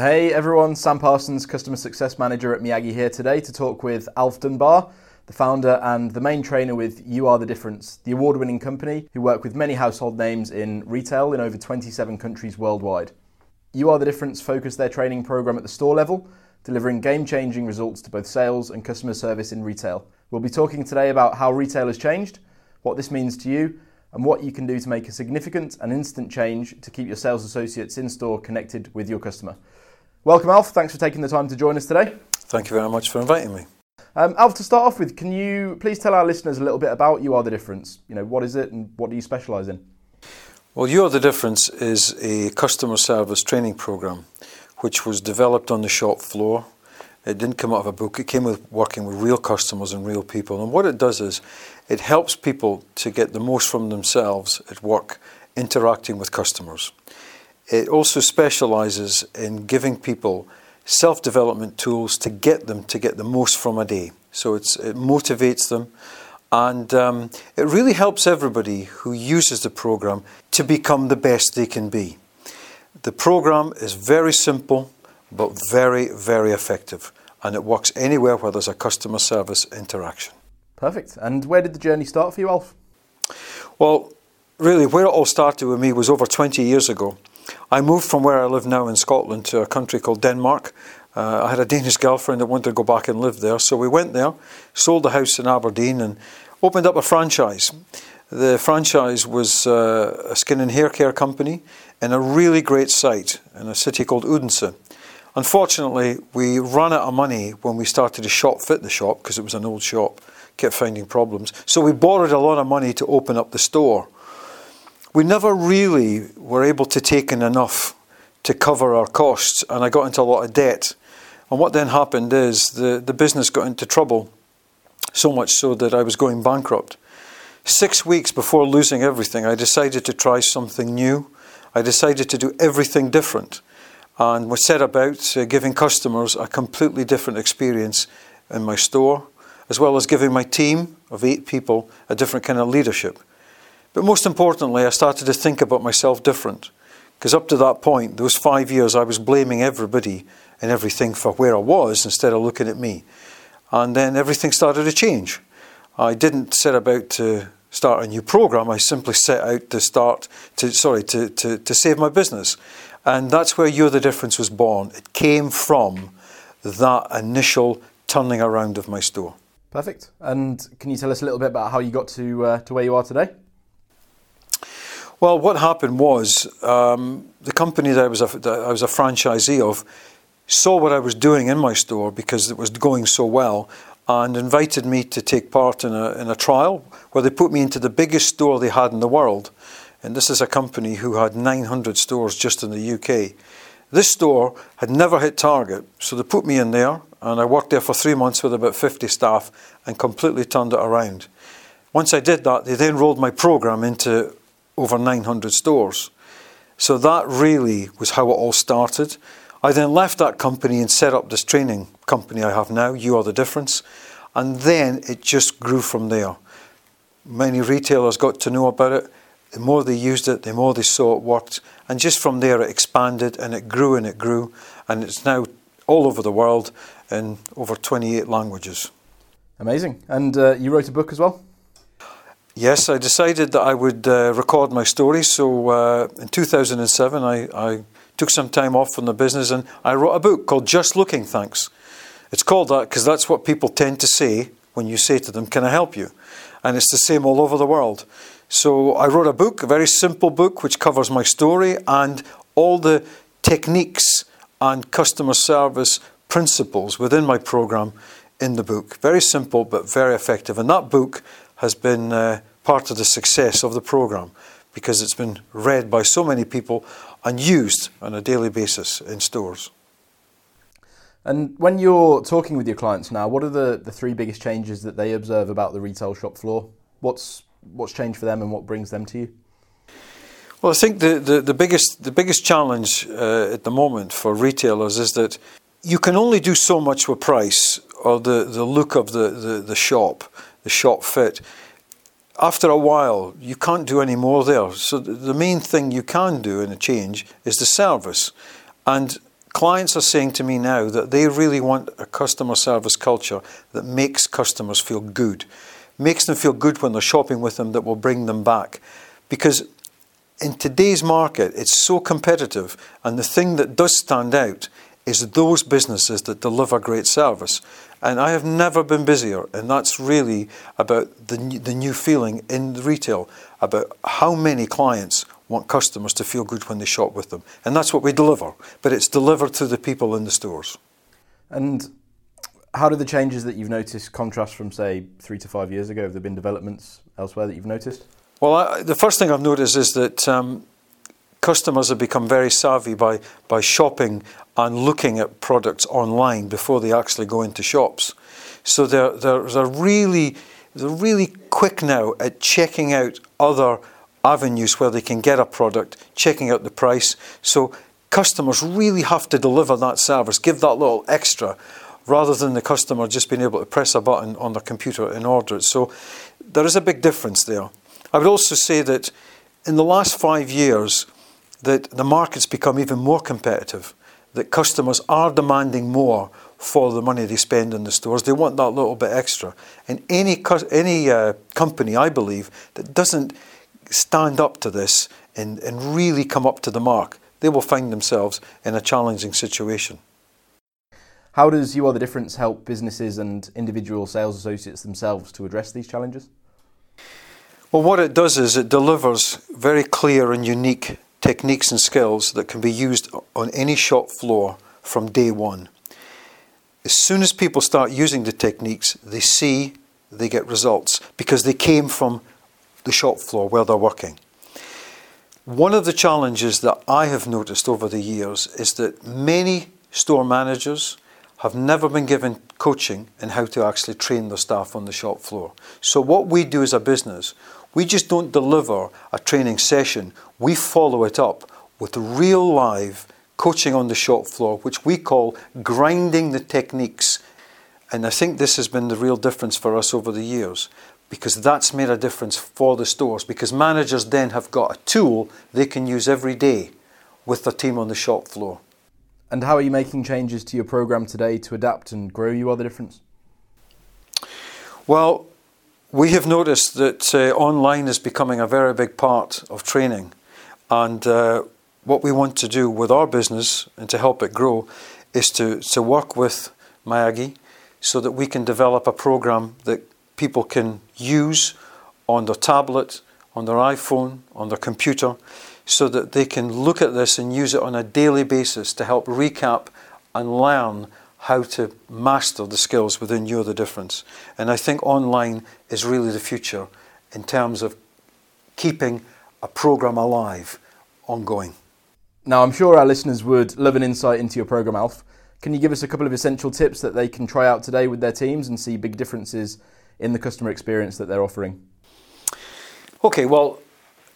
Hey everyone, Sam Parsons, Customer Success Manager at Miyagi here today to talk with Alf Dunbar, the founder and the main trainer with You Are the Difference, the award winning company who work with many household names in retail in over 27 countries worldwide. You Are the Difference focus their training program at the store level, delivering game changing results to both sales and customer service in retail. We'll be talking today about how retail has changed, what this means to you, and what you can do to make a significant and instant change to keep your sales associates in store connected with your customer. Welcome, Alf. Thanks for taking the time to join us today. Thank you very much for inviting me. Um, Alf, to start off with, can you please tell our listeners a little bit about You Are the Difference? You know, what is it and what do you specialise in? Well, You Are the Difference is a customer service training program which was developed on the shop floor. It didn't come out of a book, it came with working with real customers and real people. And what it does is it helps people to get the most from themselves at work interacting with customers. It also specializes in giving people self development tools to get them to get the most from a day. So it motivates them and um, it really helps everybody who uses the program to become the best they can be. The program is very simple but very, very effective and it works anywhere where there's a customer service interaction. Perfect. And where did the journey start for you, Alf? Well, really, where it all started with me was over 20 years ago. I moved from where I live now in Scotland to a country called Denmark. Uh, I had a Danish girlfriend that wanted to go back and live there, so we went there, sold the house in Aberdeen, and opened up a franchise. The franchise was uh, a skin and hair care company in a really great site in a city called Odense. Unfortunately, we ran out of money when we started to shop fit the shop because it was an old shop, kept finding problems. So we borrowed a lot of money to open up the store we never really were able to take in enough to cover our costs, and I got into a lot of debt. And what then happened is the, the business got into trouble, so much so that I was going bankrupt. Six weeks before losing everything, I decided to try something new. I decided to do everything different and was set about uh, giving customers a completely different experience in my store, as well as giving my team of eight people a different kind of leadership. But most importantly, I started to think about myself different. Because up to that point, those five years, I was blaming everybody and everything for where I was instead of looking at me. And then everything started to change. I didn't set about to start a new program. I simply set out to start to sorry to, to, to save my business. And that's where You're the Difference was born. It came from that initial turning around of my store. Perfect. And can you tell us a little bit about how you got to uh, to where you are today? Well, what happened was um, the company that I, was a, that I was a franchisee of saw what I was doing in my store because it was going so well and invited me to take part in a, in a trial where they put me into the biggest store they had in the world. And this is a company who had 900 stores just in the UK. This store had never hit target, so they put me in there and I worked there for three months with about 50 staff and completely turned it around. Once I did that, they then rolled my program into over 900 stores. So that really was how it all started. I then left that company and set up this training company I have now, You Are the Difference. And then it just grew from there. Many retailers got to know about it. The more they used it, the more they saw it worked. And just from there, it expanded and it grew and it grew. And it's now all over the world in over 28 languages. Amazing. And uh, you wrote a book as well? Yes, I decided that I would uh, record my story. So uh, in 2007, I, I, took some time off from the business and I wrote a book called Just Looking Thanks. It's called that because that's what people tend to say when you say to them, Can I help you? And it's the same all over the world. So I wrote a book, a very simple book, which covers my story and all the techniques and customer service principles within my program in the book. Very simple but very effective. And that book has been uh, part of the success of the program because it's been read by so many people and used on a daily basis in stores. And when you're talking with your clients now, what are the, the three biggest changes that they observe about the retail shop floor? What's what's changed for them and what brings them to you? Well, I think the, the, the biggest the biggest challenge uh, at the moment for retailers is that you can only do so much with price or the, the look of the, the, the shop the shop fit. After a while, you can't do any more there. So the main thing you can do in a change is the service. And clients are saying to me now that they really want a customer service culture that makes customers feel good, makes them feel good when they're shopping with them, that will bring them back. Because in today's market, it's so competitive, and the thing that does stand out is those businesses that deliver great service. And I have never been busier, and that's really about the, the new feeling in retail about how many clients want customers to feel good when they shop with them. And that's what we deliver, but it's delivered to the people in the stores. And how do the changes that you've noticed contrast from, say, three to five years ago? Have there been developments elsewhere that you've noticed? Well, I, the first thing I've noticed is that um, customers have become very savvy by, by shopping and looking at products online before they actually go into shops. So they're, they're, they're, really, they're really quick now at checking out other avenues where they can get a product, checking out the price. So customers really have to deliver that service, give that little extra, rather than the customer just being able to press a button on their computer and order it. So there is a big difference there. I would also say that in the last five years, that the market's become even more competitive, that customers are demanding more for the money they spend in the stores. They want that little bit extra. And any, any uh, company, I believe, that doesn't stand up to this and, and really come up to the mark, they will find themselves in a challenging situation. How does You Are the Difference help businesses and individual sales associates themselves to address these challenges? Well, what it does is it delivers very clear and unique techniques and skills that can be used on any shop floor from day one. As soon as people start using the techniques, they see they get results because they came from the shop floor where they're working. One of the challenges that I have noticed over the years is that many store managers have never been given coaching in how to actually train their staff on the shop floor. So, what we do as a business, we just don't deliver a training session, we follow it up with real live coaching on the shop floor, which we call grinding the techniques. And I think this has been the real difference for us over the years because that's made a difference for the stores because managers then have got a tool they can use every day with their team on the shop floor. And how are you making changes to your program today to adapt and grow You Are the Difference? Well, we have noticed that uh, online is becoming a very big part of training. And uh, what we want to do with our business and to help it grow is to, to work with Miyagi so that we can develop a program that people can use on their tablet, on their iPhone, on their computer, so that they can look at this and use it on a daily basis to help recap and learn how to master the skills within You Are the Difference. And I think online is really the future in terms of keeping a program alive, ongoing. Now, I'm sure our listeners would love an insight into your program, Alf. Can you give us a couple of essential tips that they can try out today with their teams and see big differences in the customer experience that they're offering? Okay, well,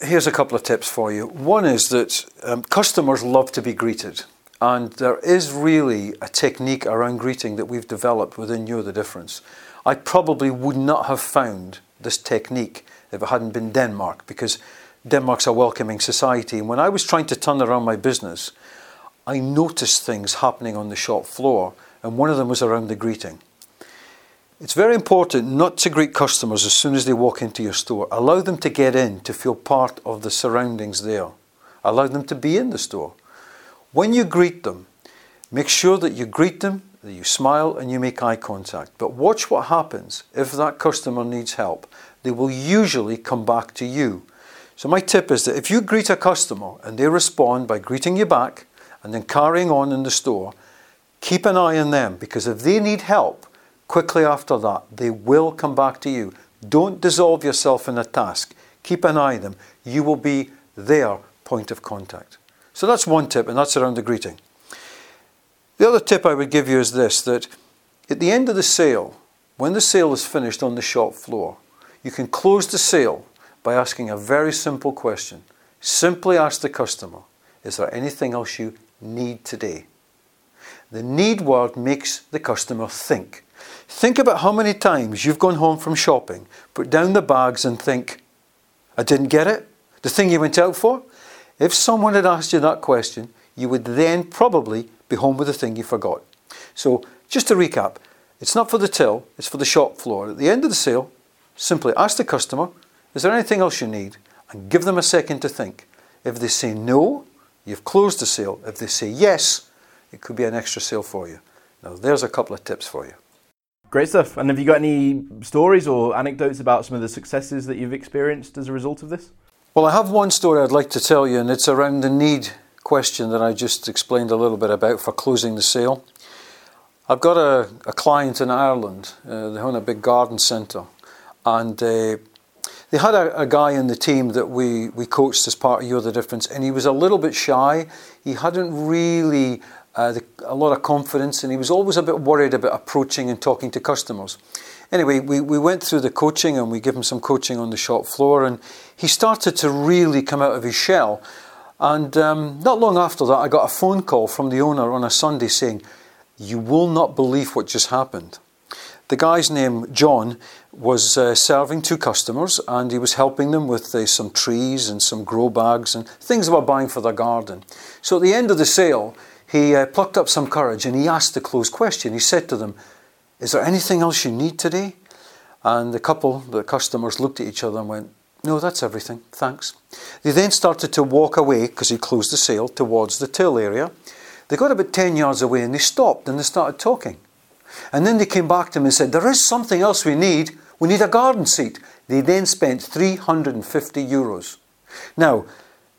here's a couple of tips for you. One is that um, customers love to be greeted. And there is really a technique around greeting that we've developed within You the Difference. I probably would not have found this technique if it hadn't been Denmark, because Denmark's a welcoming society. And when I was trying to turn around my business, I noticed things happening on the shop floor, and one of them was around the greeting. It's very important not to greet customers as soon as they walk into your store. Allow them to get in, to feel part of the surroundings there. Allow them to be in the store. When you greet them, make sure that you greet them, that you smile and you make eye contact. But watch what happens if that customer needs help. They will usually come back to you. So, my tip is that if you greet a customer and they respond by greeting you back and then carrying on in the store, keep an eye on them because if they need help, Quickly after that, they will come back to you. Don't dissolve yourself in a task. Keep an eye on them. You will be their point of contact. So that's one tip, and that's around the greeting. The other tip I would give you is this that at the end of the sale, when the sale is finished on the shop floor, you can close the sale by asking a very simple question. Simply ask the customer, Is there anything else you need today? The need word makes the customer think. Think about how many times you've gone home from shopping, put down the bags, and think, I didn't get it? The thing you went out for? If someone had asked you that question, you would then probably be home with the thing you forgot. So, just to recap, it's not for the till, it's for the shop floor. At the end of the sale, simply ask the customer, is there anything else you need? And give them a second to think. If they say no, you've closed the sale. If they say yes, it could be an extra sale for you. Now, there's a couple of tips for you. Great stuff. And have you got any stories or anecdotes about some of the successes that you've experienced as a result of this? Well, I have one story I'd like to tell you, and it's around the need question that I just explained a little bit about for closing the sale. I've got a, a client in Ireland, uh, they own a big garden centre, and uh, they had a, a, guy in the team that we, we coached as part of You're the Difference, and he was a little bit shy. He hadn't really uh, the, a lot of confidence, and he was always a bit worried about approaching and talking to customers. Anyway, we, we went through the coaching and we gave him some coaching on the shop floor, and he started to really come out of his shell. And um, not long after that, I got a phone call from the owner on a Sunday saying, You will not believe what just happened. The guy's name, John, was uh, serving two customers and he was helping them with uh, some trees and some grow bags and things they were buying for their garden. So at the end of the sale, he uh, plucked up some courage and he asked the closed question. He said to them, Is there anything else you need today? And the couple, the customers, looked at each other and went, No, that's everything, thanks. They then started to walk away because he closed the sale towards the till area. They got about 10 yards away and they stopped and they started talking. And then they came back to him and said, There is something else we need. We need a garden seat. They then spent 350 euros. Now,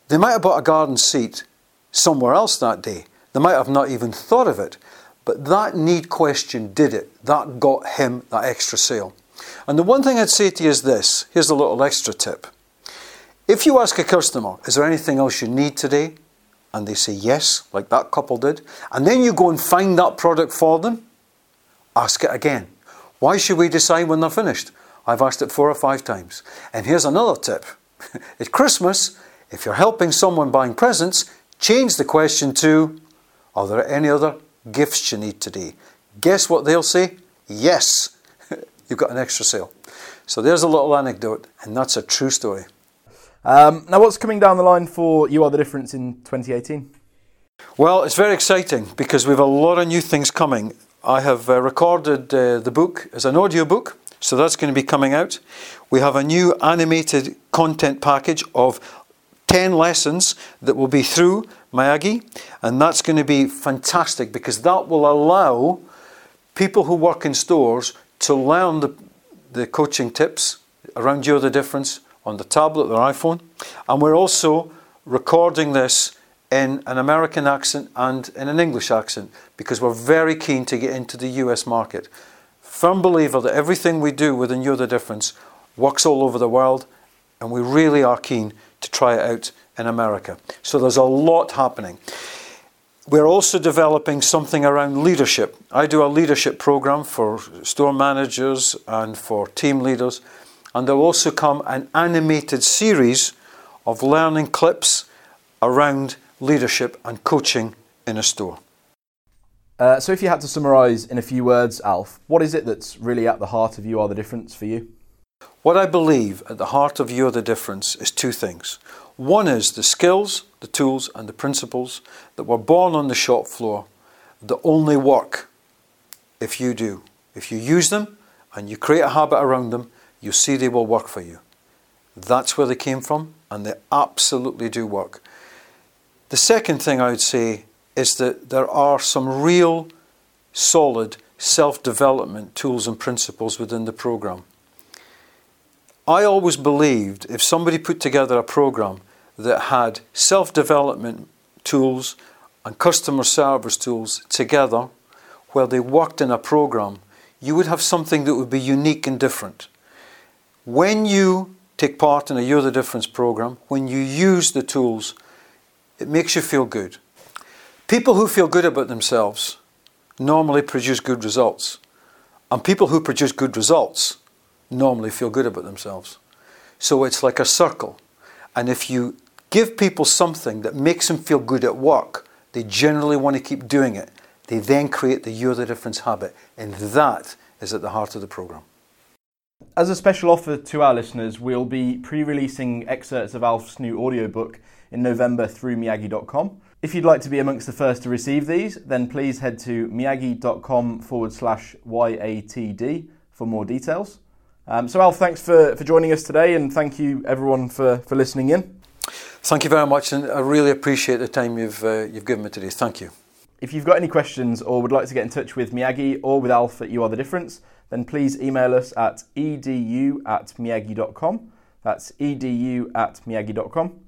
they might have bought a garden seat somewhere else that day, they might have not even thought of it, but that need question did it. That got him that extra sale. And the one thing I'd say to you is this here's a little extra tip. If you ask a customer, is there anything else you need today? And they say yes, like that couple did, and then you go and find that product for them, ask it again. Why should we decide when they're finished? I've asked it four or five times. And here's another tip. At Christmas, if you're helping someone buying presents, change the question to, are there any other gifts you need today? Guess what they'll say? Yes, you've got an extra sale. So there's a little anecdote, and that's a true story. Um, now, what's coming down the line for You Are the Difference in 2018? Well, it's very exciting because we have a lot of new things coming. I have uh, recorded uh, the book as an audio book, so that's going to be coming out. We have a new animated content package of 10 lessons that will be through Miyagi, and that's going to be fantastic because that will allow people who work in stores to learn the, the coaching tips around You're the Difference on the tablet, their iPhone, and we're also recording this in an American accent and in an English accent because we're very keen to get into the US market. Firm believer that everything we do within You're the Difference works all over the world, and we really are keen to try it out in America. So there's a lot happening. We're also developing something around leadership. I do a leadership program for store managers and for team leaders, and there'll also come an animated series of learning clips around leadership and coaching in a store. Uh, so, if you had to summarise in a few words, Alf, what is it that's really at the heart of You Are the Difference for you? What I believe at the heart of You Are the Difference is two things. One is the skills, the tools, and the principles that were born on the shop floor that only work if you do. If you use them and you create a habit around them, you see they will work for you. That's where they came from, and they absolutely do work. The second thing I would say is that there are some real solid self development tools and principles within the program. I always believed if somebody put together a program that had self development tools and customer service tools together where they worked in a program, you would have something that would be unique and different. When you take part in a You're the Difference program, when you use the tools, it makes you feel good. People who feel good about themselves normally produce good results. And people who produce good results normally feel good about themselves. So it's like a circle. And if you Give people something that makes them feel good at work. They generally want to keep doing it. They then create the You're the Difference habit, and that is at the heart of the program. As a special offer to our listeners, we'll be pre releasing excerpts of Alf's new audiobook in November through Miyagi.com. If you'd like to be amongst the first to receive these, then please head to miyagi.com forward slash YATD for more details. Um, so, Alf, thanks for, for joining us today, and thank you everyone for, for listening in. Thank you very much, and I really appreciate the time you've, uh, you've given me today. Thank you. If you've got any questions or would like to get in touch with Miyagi or with Alf at You Are the Difference, then please email us at edu at miyagi.com. That's edu at miyagi.com.